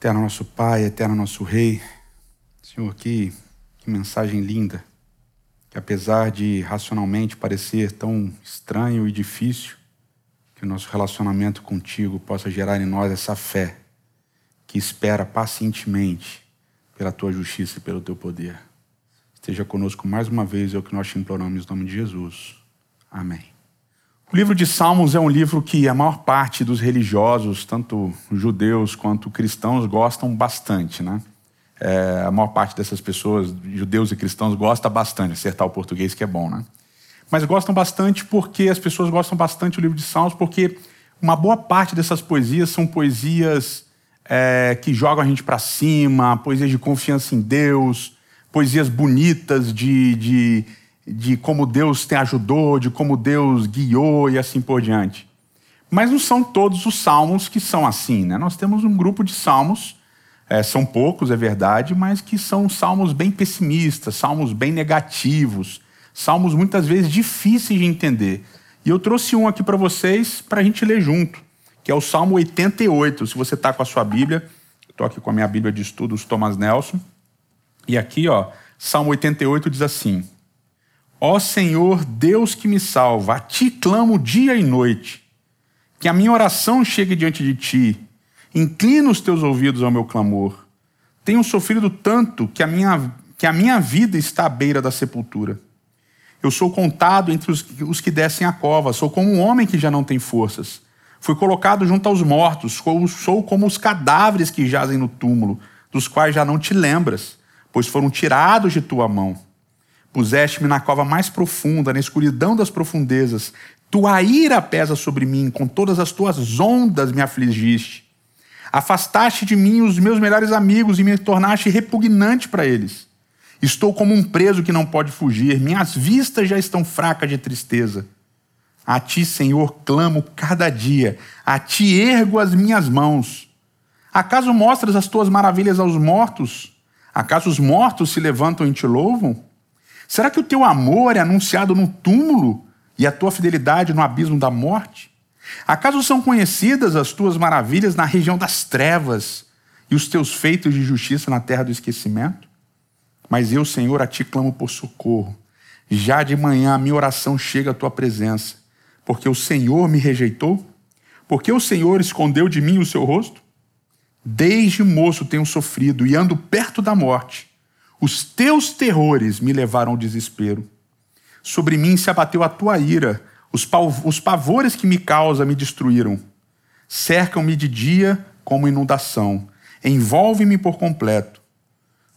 Eterno nosso Pai, eterno nosso Rei, Senhor, que, que mensagem linda, que apesar de racionalmente parecer tão estranho e difícil, que o nosso relacionamento contigo possa gerar em nós essa fé que espera pacientemente pela tua justiça e pelo teu poder. Esteja conosco mais uma vez, é o que nós te imploramos em nome de Jesus. Amém. O livro de Salmos é um livro que a maior parte dos religiosos, tanto judeus quanto cristãos, gostam bastante, né? É, a maior parte dessas pessoas, judeus e cristãos, gosta bastante, acertar o português que é bom, né? Mas gostam bastante porque as pessoas gostam bastante do livro de Salmos, porque uma boa parte dessas poesias são poesias é, que jogam a gente para cima, poesias de confiança em Deus, poesias bonitas de, de de como Deus te ajudou, de como Deus guiou e assim por diante. Mas não são todos os salmos que são assim, né? Nós temos um grupo de salmos, é, são poucos, é verdade, mas que são salmos bem pessimistas, salmos bem negativos, salmos muitas vezes difíceis de entender. E eu trouxe um aqui para vocês para a gente ler junto, que é o Salmo 88. Se você está com a sua Bíblia, estou aqui com a minha Bíblia de estudos Thomas Nelson. E aqui, ó, Salmo 88 diz assim: Ó Senhor, Deus que me salva, a ti clamo dia e noite. Que a minha oração chegue diante de ti. Inclina os teus ouvidos ao meu clamor. Tenho sofrido tanto que a minha, que a minha vida está à beira da sepultura. Eu sou contado entre os, os que descem a cova, sou como um homem que já não tem forças. Fui colocado junto aos mortos, sou como os cadáveres que jazem no túmulo, dos quais já não te lembras, pois foram tirados de tua mão. Puseste-me na cova mais profunda, na escuridão das profundezas. Tua ira pesa sobre mim, com todas as tuas ondas me afligiste. Afastaste de mim os meus melhores amigos e me tornaste repugnante para eles. Estou como um preso que não pode fugir, minhas vistas já estão fracas de tristeza. A ti, Senhor, clamo cada dia, a ti ergo as minhas mãos. Acaso mostras as tuas maravilhas aos mortos? Acaso os mortos se levantam e te louvam? Será que o teu amor é anunciado no túmulo e a tua fidelidade no abismo da morte? Acaso são conhecidas as tuas maravilhas na região das trevas e os teus feitos de justiça na terra do esquecimento? Mas eu, Senhor, a ti clamo por socorro. Já de manhã a minha oração chega à tua presença, porque o Senhor me rejeitou? Porque o Senhor escondeu de mim o seu rosto? Desde moço tenho sofrido e ando perto da morte. Os teus terrores me levaram ao desespero. Sobre mim se abateu a tua ira, os, os pavores que me causa me destruíram. Cercam-me de dia como inundação, envolve-me por completo.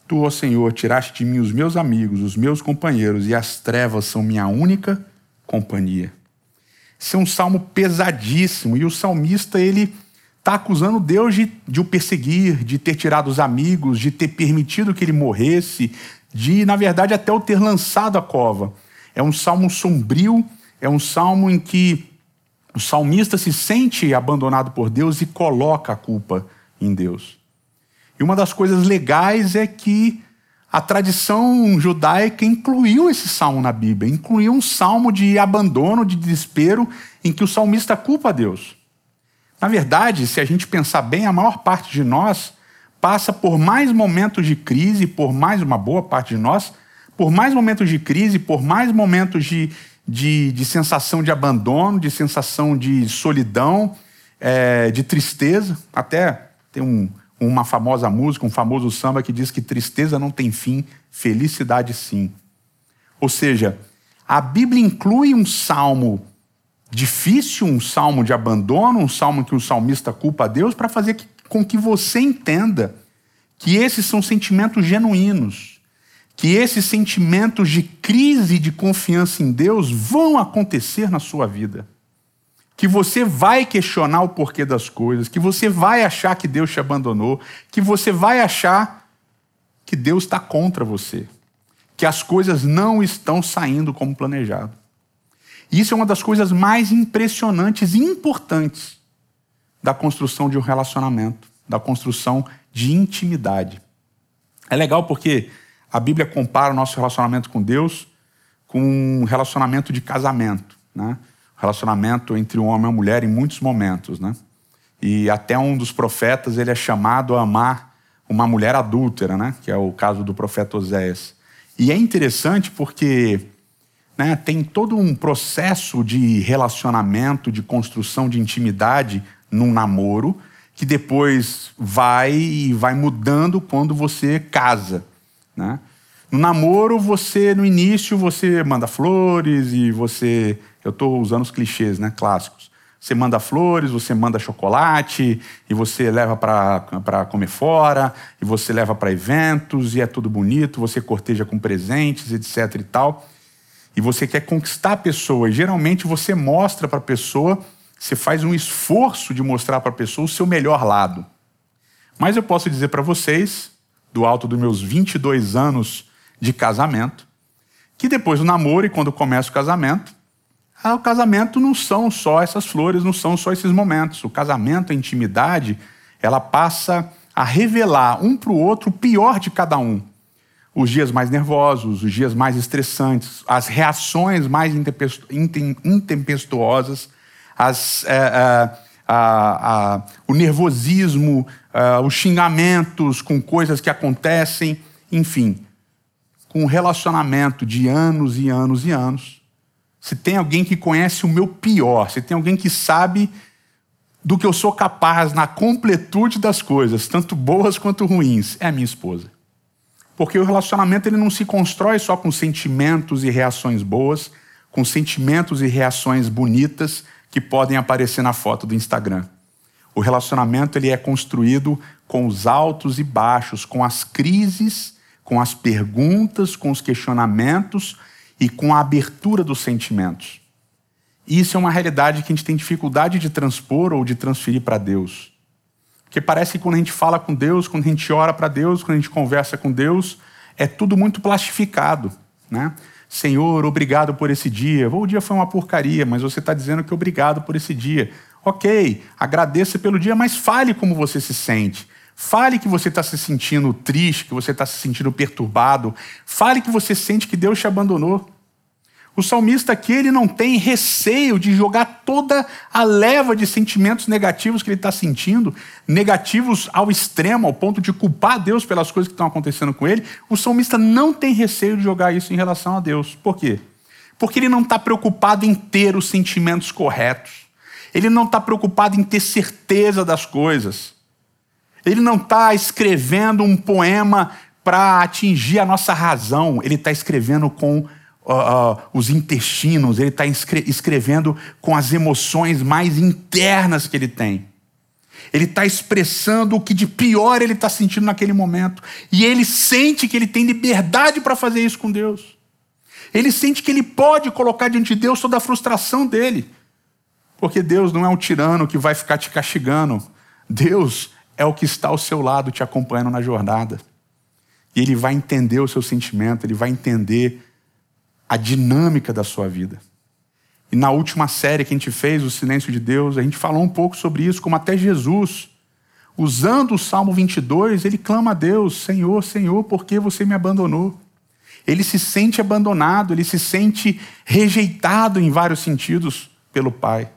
Tu, ó Senhor, tiraste de mim os meus amigos, os meus companheiros, e as trevas são minha única companhia. Esse é um salmo pesadíssimo, e o salmista, ele está acusando Deus de, de o perseguir, de ter tirado os amigos, de ter permitido que ele morresse, de, na verdade, até o ter lançado a cova. É um salmo sombrio, é um salmo em que o salmista se sente abandonado por Deus e coloca a culpa em Deus. E uma das coisas legais é que a tradição judaica incluiu esse salmo na Bíblia, incluiu um salmo de abandono, de desespero, em que o salmista culpa a Deus. Na verdade, se a gente pensar bem, a maior parte de nós passa por mais momentos de crise, por mais uma boa parte de nós, por mais momentos de crise, por mais momentos de, de, de sensação de abandono, de sensação de solidão, é, de tristeza. Até tem um, uma famosa música, um famoso samba que diz que tristeza não tem fim, felicidade sim. Ou seja, a Bíblia inclui um salmo difícil, um salmo de abandono, um salmo que o salmista culpa a Deus, para fazer com que você entenda que esses são sentimentos genuínos, que esses sentimentos de crise de confiança em Deus vão acontecer na sua vida. Que você vai questionar o porquê das coisas, que você vai achar que Deus te abandonou, que você vai achar que Deus está contra você, que as coisas não estão saindo como planejado. Isso é uma das coisas mais impressionantes e importantes da construção de um relacionamento, da construção de intimidade. É legal porque a Bíblia compara o nosso relacionamento com Deus com um relacionamento de casamento, né? Relacionamento entre um homem e uma mulher em muitos momentos, né? E até um dos profetas ele é chamado a amar uma mulher adúltera, né? que é o caso do profeta Oséias. E é interessante porque né, tem todo um processo de relacionamento, de construção de intimidade num namoro, que depois vai e vai mudando quando você casa. Né? No namoro, você, no início, você manda flores e você. Eu estou usando os clichês né, clássicos. Você manda flores, você manda chocolate, e você leva para comer fora, e você leva para eventos, e é tudo bonito, você corteja com presentes, etc e tal. E você quer conquistar a pessoa, e geralmente você mostra para a pessoa, você faz um esforço de mostrar para a pessoa o seu melhor lado. Mas eu posso dizer para vocês, do alto dos meus 22 anos de casamento, que depois do namoro e quando começa o casamento, ah, o casamento não são só essas flores, não são só esses momentos. O casamento, a intimidade, ela passa a revelar um para o outro o pior de cada um. Os dias mais nervosos, os dias mais estressantes, as reações mais intempestuosas, as, é, é, o nervosismo, é, os xingamentos com coisas que acontecem, enfim, com um relacionamento de anos e anos e anos se tem alguém que conhece o meu pior, se tem alguém que sabe do que eu sou capaz na completude das coisas, tanto boas quanto ruins, é a minha esposa. Porque o relacionamento ele não se constrói só com sentimentos e reações boas, com sentimentos e reações bonitas que podem aparecer na foto do Instagram. O relacionamento ele é construído com os altos e baixos, com as crises, com as perguntas, com os questionamentos e com a abertura dos sentimentos. Isso é uma realidade que a gente tem dificuldade de transpor ou de transferir para Deus. Porque parece que quando a gente fala com Deus, quando a gente ora para Deus, quando a gente conversa com Deus, é tudo muito plastificado. Né? Senhor, obrigado por esse dia. O dia foi uma porcaria, mas você está dizendo que obrigado por esse dia. Ok, agradeça pelo dia, mas fale como você se sente. Fale que você está se sentindo triste, que você está se sentindo perturbado. Fale que você sente que Deus te abandonou. O salmista aqui ele não tem receio de jogar toda a leva de sentimentos negativos que ele está sentindo, negativos ao extremo, ao ponto de culpar Deus pelas coisas que estão acontecendo com ele. O salmista não tem receio de jogar isso em relação a Deus. Por quê? Porque ele não está preocupado em ter os sentimentos corretos. Ele não está preocupado em ter certeza das coisas. Ele não está escrevendo um poema para atingir a nossa razão. Ele está escrevendo com uh, uh, os intestinos, ele está escrevendo com as emoções mais internas que ele tem. Ele está expressando o que de pior ele está sentindo naquele momento. E ele sente que ele tem liberdade para fazer isso com Deus. Ele sente que ele pode colocar diante de Deus toda a frustração dele. Porque Deus não é um tirano que vai ficar te castigando. Deus é o que está ao seu lado te acompanhando na jornada. E ele vai entender o seu sentimento, ele vai entender a dinâmica da sua vida. E na última série que a gente fez, O Silêncio de Deus, a gente falou um pouco sobre isso, como até Jesus, usando o Salmo 22, ele clama a Deus: Senhor, Senhor, por que você me abandonou? Ele se sente abandonado, ele se sente rejeitado em vários sentidos pelo Pai.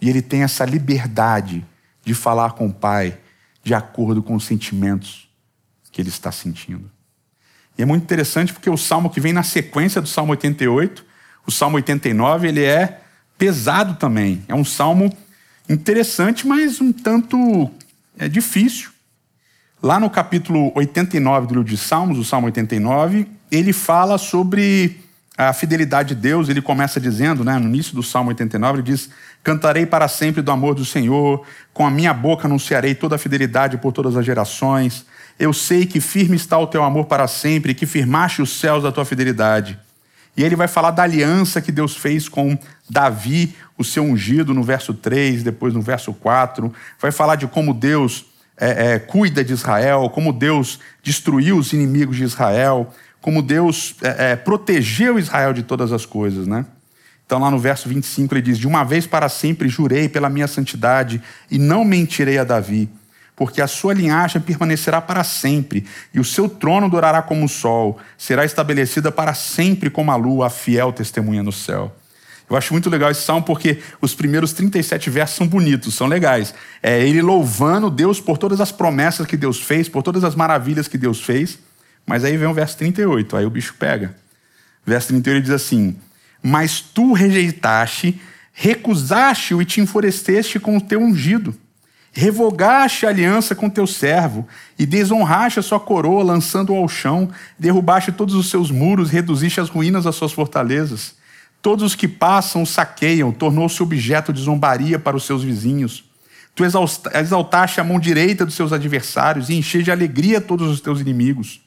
E ele tem essa liberdade de falar com o Pai de acordo com os sentimentos que ele está sentindo. E é muito interessante porque o salmo que vem na sequência do Salmo 88, o Salmo 89, ele é pesado também. É um salmo interessante, mas um tanto é difícil. Lá no capítulo 89 do livro de Salmos, o Salmo 89, ele fala sobre a fidelidade de Deus. Ele começa dizendo, né, no início do Salmo 89, ele diz: Cantarei para sempre do amor do Senhor, com a minha boca anunciarei toda a fidelidade por todas as gerações. Eu sei que firme está o teu amor para sempre, que firmaste os céus da tua fidelidade. E ele vai falar da aliança que Deus fez com Davi, o seu ungido, no verso 3, depois no verso 4. Vai falar de como Deus é, é, cuida de Israel, como Deus destruiu os inimigos de Israel, como Deus é, é protegeu Israel de todas as coisas, né? Então, lá no verso 25, ele diz: De uma vez para sempre jurei pela minha santidade e não mentirei a Davi, porque a sua linhagem permanecerá para sempre e o seu trono durará como o sol, será estabelecida para sempre como a lua, a fiel testemunha no céu. Eu acho muito legal esse salmo porque os primeiros 37 versos são bonitos, são legais. É ele louvando Deus por todas as promessas que Deus fez, por todas as maravilhas que Deus fez. Mas aí vem o verso 38, aí o bicho pega. Verso 38 ele diz assim: Mas tu rejeitaste, recusaste-o e te enfureceste com o teu ungido. Revogaste a aliança com teu servo e desonraste a sua coroa, lançando-o ao chão, derrubaste todos os seus muros, reduziste as ruínas das suas fortalezas. Todos os que passam saqueiam, tornou-se objeto de zombaria para os seus vizinhos. Tu exaltaste a mão direita dos seus adversários e encheste de alegria todos os teus inimigos.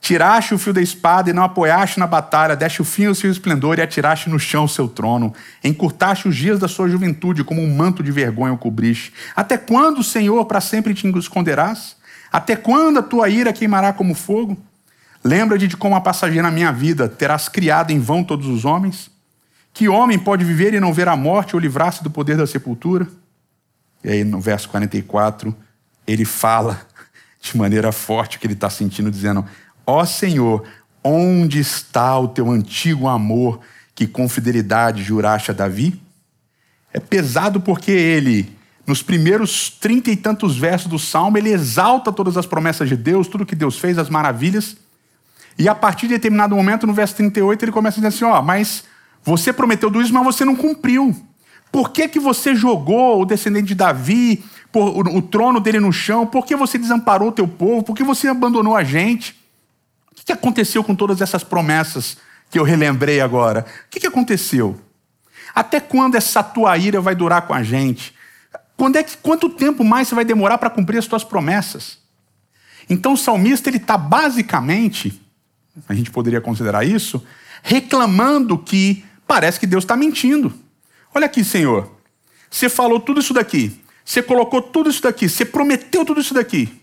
Tiraste o fio da espada e não apoiaste na batalha, deste o fim ao seu esplendor e atiraste no chão o seu trono. Encurtaste os dias da sua juventude, como um manto de vergonha o cobriste. Até quando, Senhor, para sempre te esconderás? Até quando a tua ira queimará como fogo? Lembra-te de como a passageira na minha vida terás criado em vão todos os homens? Que homem pode viver e não ver a morte ou livrar-se do poder da sepultura? E aí, no verso 44, ele fala de maneira forte o que ele está sentindo, dizendo: Ó Senhor, onde está o teu antigo amor que com fidelidade juraste a Davi? É pesado porque ele, nos primeiros trinta e tantos versos do Salmo, ele exalta todas as promessas de Deus, tudo que Deus fez, as maravilhas. E a partir de determinado momento, no verso 38, ele começa a dizer assim: ó, mas você prometeu tudo isso, mas você não cumpriu. Por que, que você jogou o descendente de Davi, por, o, o, trono dele no chão? Por que você desamparou o teu povo? Por que você abandonou a gente? Que aconteceu com todas essas promessas que eu relembrei agora? O que, que aconteceu? Até quando essa tua ira vai durar com a gente? Quando é que, quanto tempo mais você vai demorar para cumprir as tuas promessas? Então o salmista ele está basicamente a gente poderia considerar isso, reclamando que parece que Deus está mentindo. Olha aqui, Senhor, você falou tudo isso daqui, você colocou tudo isso daqui, você prometeu tudo isso daqui.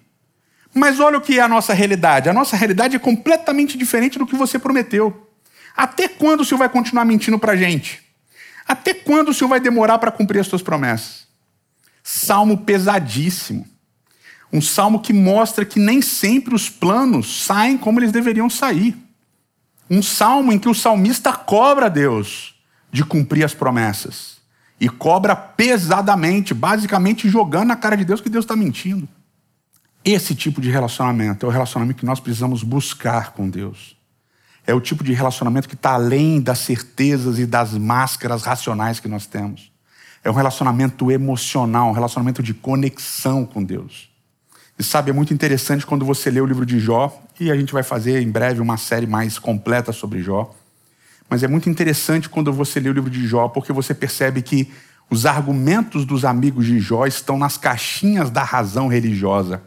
Mas olha o que é a nossa realidade. A nossa realidade é completamente diferente do que você prometeu. Até quando o Senhor vai continuar mentindo para a gente? Até quando o Senhor vai demorar para cumprir as suas promessas? Salmo pesadíssimo. Um salmo que mostra que nem sempre os planos saem como eles deveriam sair. Um salmo em que o salmista cobra a Deus de cumprir as promessas. E cobra pesadamente, basicamente jogando na cara de Deus que Deus está mentindo. Esse tipo de relacionamento é o relacionamento que nós precisamos buscar com Deus. É o tipo de relacionamento que está além das certezas e das máscaras racionais que nós temos. É um relacionamento emocional, um relacionamento de conexão com Deus. E sabe, é muito interessante quando você lê o livro de Jó, e a gente vai fazer em breve uma série mais completa sobre Jó. Mas é muito interessante quando você lê o livro de Jó, porque você percebe que os argumentos dos amigos de Jó estão nas caixinhas da razão religiosa.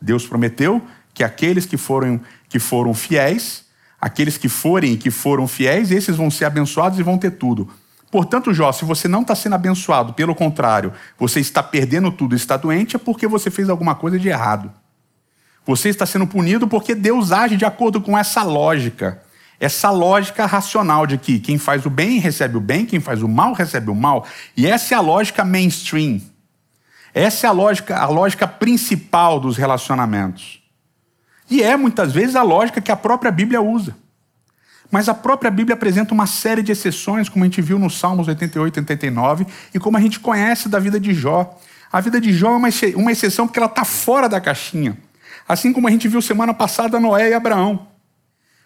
Deus prometeu que aqueles que foram, que foram fiéis, aqueles que forem e que foram fiéis, esses vão ser abençoados e vão ter tudo. Portanto, Jó, se você não está sendo abençoado, pelo contrário, você está perdendo tudo, está doente, é porque você fez alguma coisa de errado. Você está sendo punido porque Deus age de acordo com essa lógica. Essa lógica racional de que quem faz o bem recebe o bem, quem faz o mal recebe o mal. E essa é a lógica mainstream. Essa é a lógica, a lógica principal dos relacionamentos. E é muitas vezes a lógica que a própria Bíblia usa. Mas a própria Bíblia apresenta uma série de exceções, como a gente viu nos Salmos 88 e 89, e como a gente conhece da vida de Jó. A vida de Jó é uma exceção porque ela está fora da caixinha. Assim como a gente viu semana passada Noé e Abraão.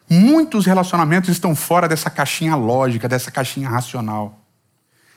Muitos relacionamentos estão fora dessa caixinha lógica, dessa caixinha racional.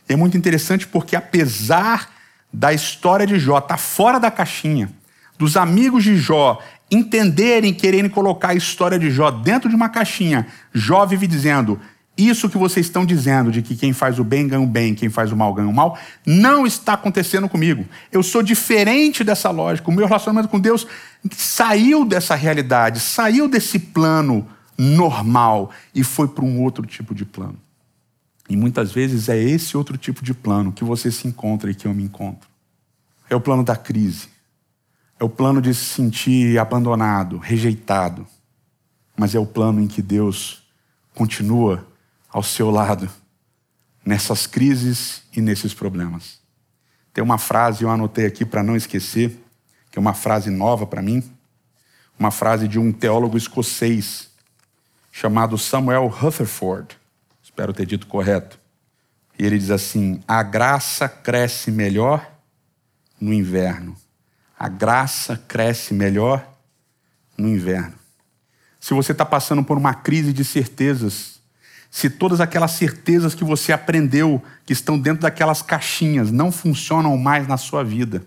E é muito interessante porque, apesar da história de Jó estar tá fora da caixinha, dos amigos de Jó entenderem, quererem colocar a história de Jó dentro de uma caixinha, Jó vive dizendo: Isso que vocês estão dizendo, de que quem faz o bem ganha o bem, quem faz o mal ganha o mal, não está acontecendo comigo. Eu sou diferente dessa lógica. O meu relacionamento com Deus saiu dessa realidade, saiu desse plano normal e foi para um outro tipo de plano. E muitas vezes é esse outro tipo de plano que você se encontra e que eu me encontro. É o plano da crise é o plano de se sentir abandonado, rejeitado. Mas é o plano em que Deus continua ao seu lado nessas crises e nesses problemas. Tem uma frase, eu anotei aqui para não esquecer, que é uma frase nova para mim, uma frase de um teólogo escocês chamado Samuel Rutherford. Espero ter dito correto. E ele diz assim: a graça cresce melhor no inverno. A graça cresce melhor no inverno. Se você está passando por uma crise de certezas, se todas aquelas certezas que você aprendeu, que estão dentro daquelas caixinhas, não funcionam mais na sua vida,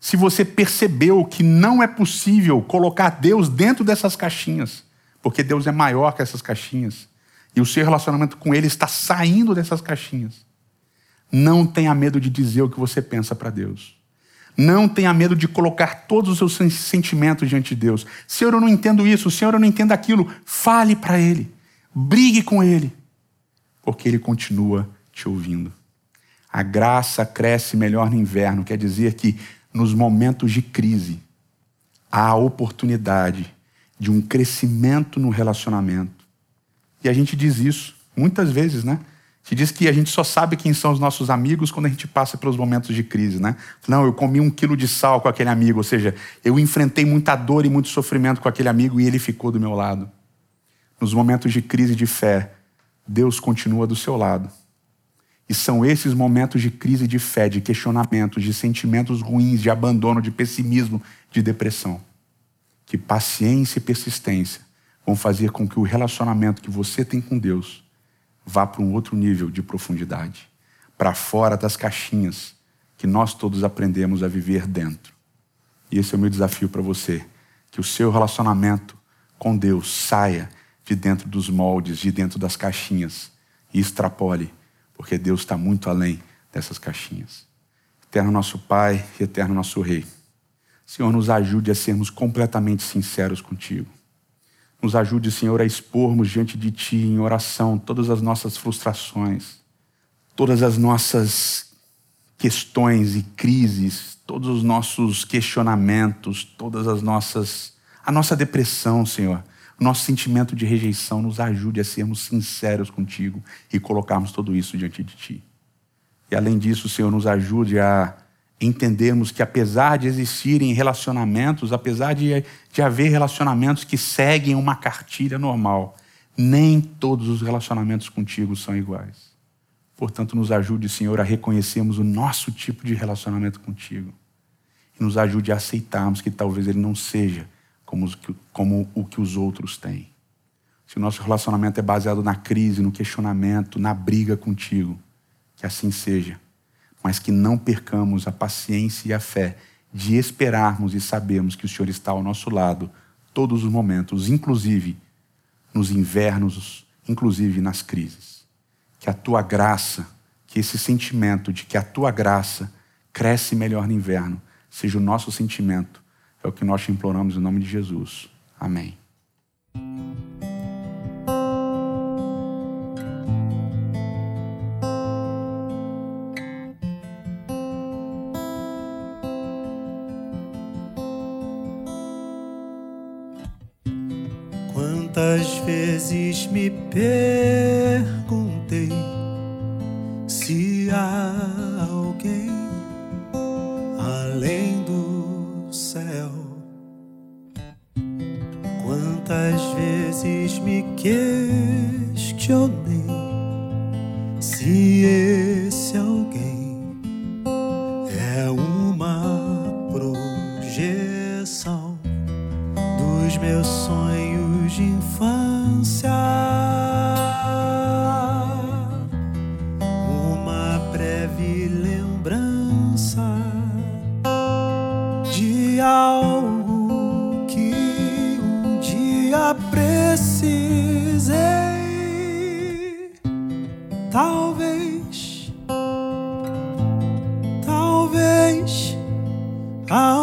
se você percebeu que não é possível colocar Deus dentro dessas caixinhas, porque Deus é maior que essas caixinhas, e o seu relacionamento com Ele está saindo dessas caixinhas, não tenha medo de dizer o que você pensa para Deus. Não tenha medo de colocar todos os seus sentimentos diante de Deus. Senhor, eu não entendo isso, Senhor, eu não entendo aquilo. Fale para Ele, brigue com Ele, porque Ele continua te ouvindo. A graça cresce melhor no inverno, quer dizer que nos momentos de crise há a oportunidade de um crescimento no relacionamento. E a gente diz isso muitas vezes, né? que diz que a gente só sabe quem são os nossos amigos quando a gente passa pelos momentos de crise, né? Não, eu comi um quilo de sal com aquele amigo, ou seja, eu enfrentei muita dor e muito sofrimento com aquele amigo e ele ficou do meu lado. Nos momentos de crise de fé, Deus continua do seu lado. E são esses momentos de crise de fé, de questionamentos, de sentimentos ruins, de abandono, de pessimismo, de depressão, que paciência e persistência vão fazer com que o relacionamento que você tem com Deus vá para um outro nível de profundidade, para fora das caixinhas que nós todos aprendemos a viver dentro. E esse é o meu desafio para você, que o seu relacionamento com Deus saia de dentro dos moldes, de dentro das caixinhas e extrapole, porque Deus está muito além dessas caixinhas. Eterno nosso Pai e eterno nosso Rei, Senhor, nos ajude a sermos completamente sinceros contigo. Nos ajude, Senhor, a expormos diante de Ti em oração todas as nossas frustrações, todas as nossas questões e crises, todos os nossos questionamentos, todas as nossas. a nossa depressão, Senhor, nosso sentimento de rejeição. Nos ajude a sermos sinceros contigo e colocarmos tudo isso diante de Ti. E além disso, Senhor, nos ajude a entendermos que apesar de existirem relacionamentos, apesar de, de haver relacionamentos que seguem uma cartilha normal, nem todos os relacionamentos contigo são iguais. Portanto, nos ajude, Senhor, a reconhecermos o nosso tipo de relacionamento contigo. E nos ajude a aceitarmos que talvez ele não seja como, como o que os outros têm. Se o nosso relacionamento é baseado na crise, no questionamento, na briga contigo, que assim seja mas que não percamos a paciência e a fé de esperarmos e sabermos que o Senhor está ao nosso lado todos os momentos, inclusive nos invernos, inclusive nas crises. Que a tua graça, que esse sentimento de que a tua graça cresce melhor no inverno, seja o nosso sentimento. É o que nós te imploramos em nome de Jesus. Amém. Vezes me perguntei se há alguém além do céu. Quantas vezes me questionei se esse alguém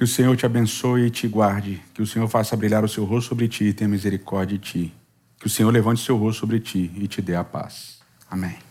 Que o Senhor te abençoe e te guarde. Que o Senhor faça brilhar o seu rosto sobre ti e tenha misericórdia de ti. Que o Senhor levante o seu rosto sobre ti e te dê a paz. Amém.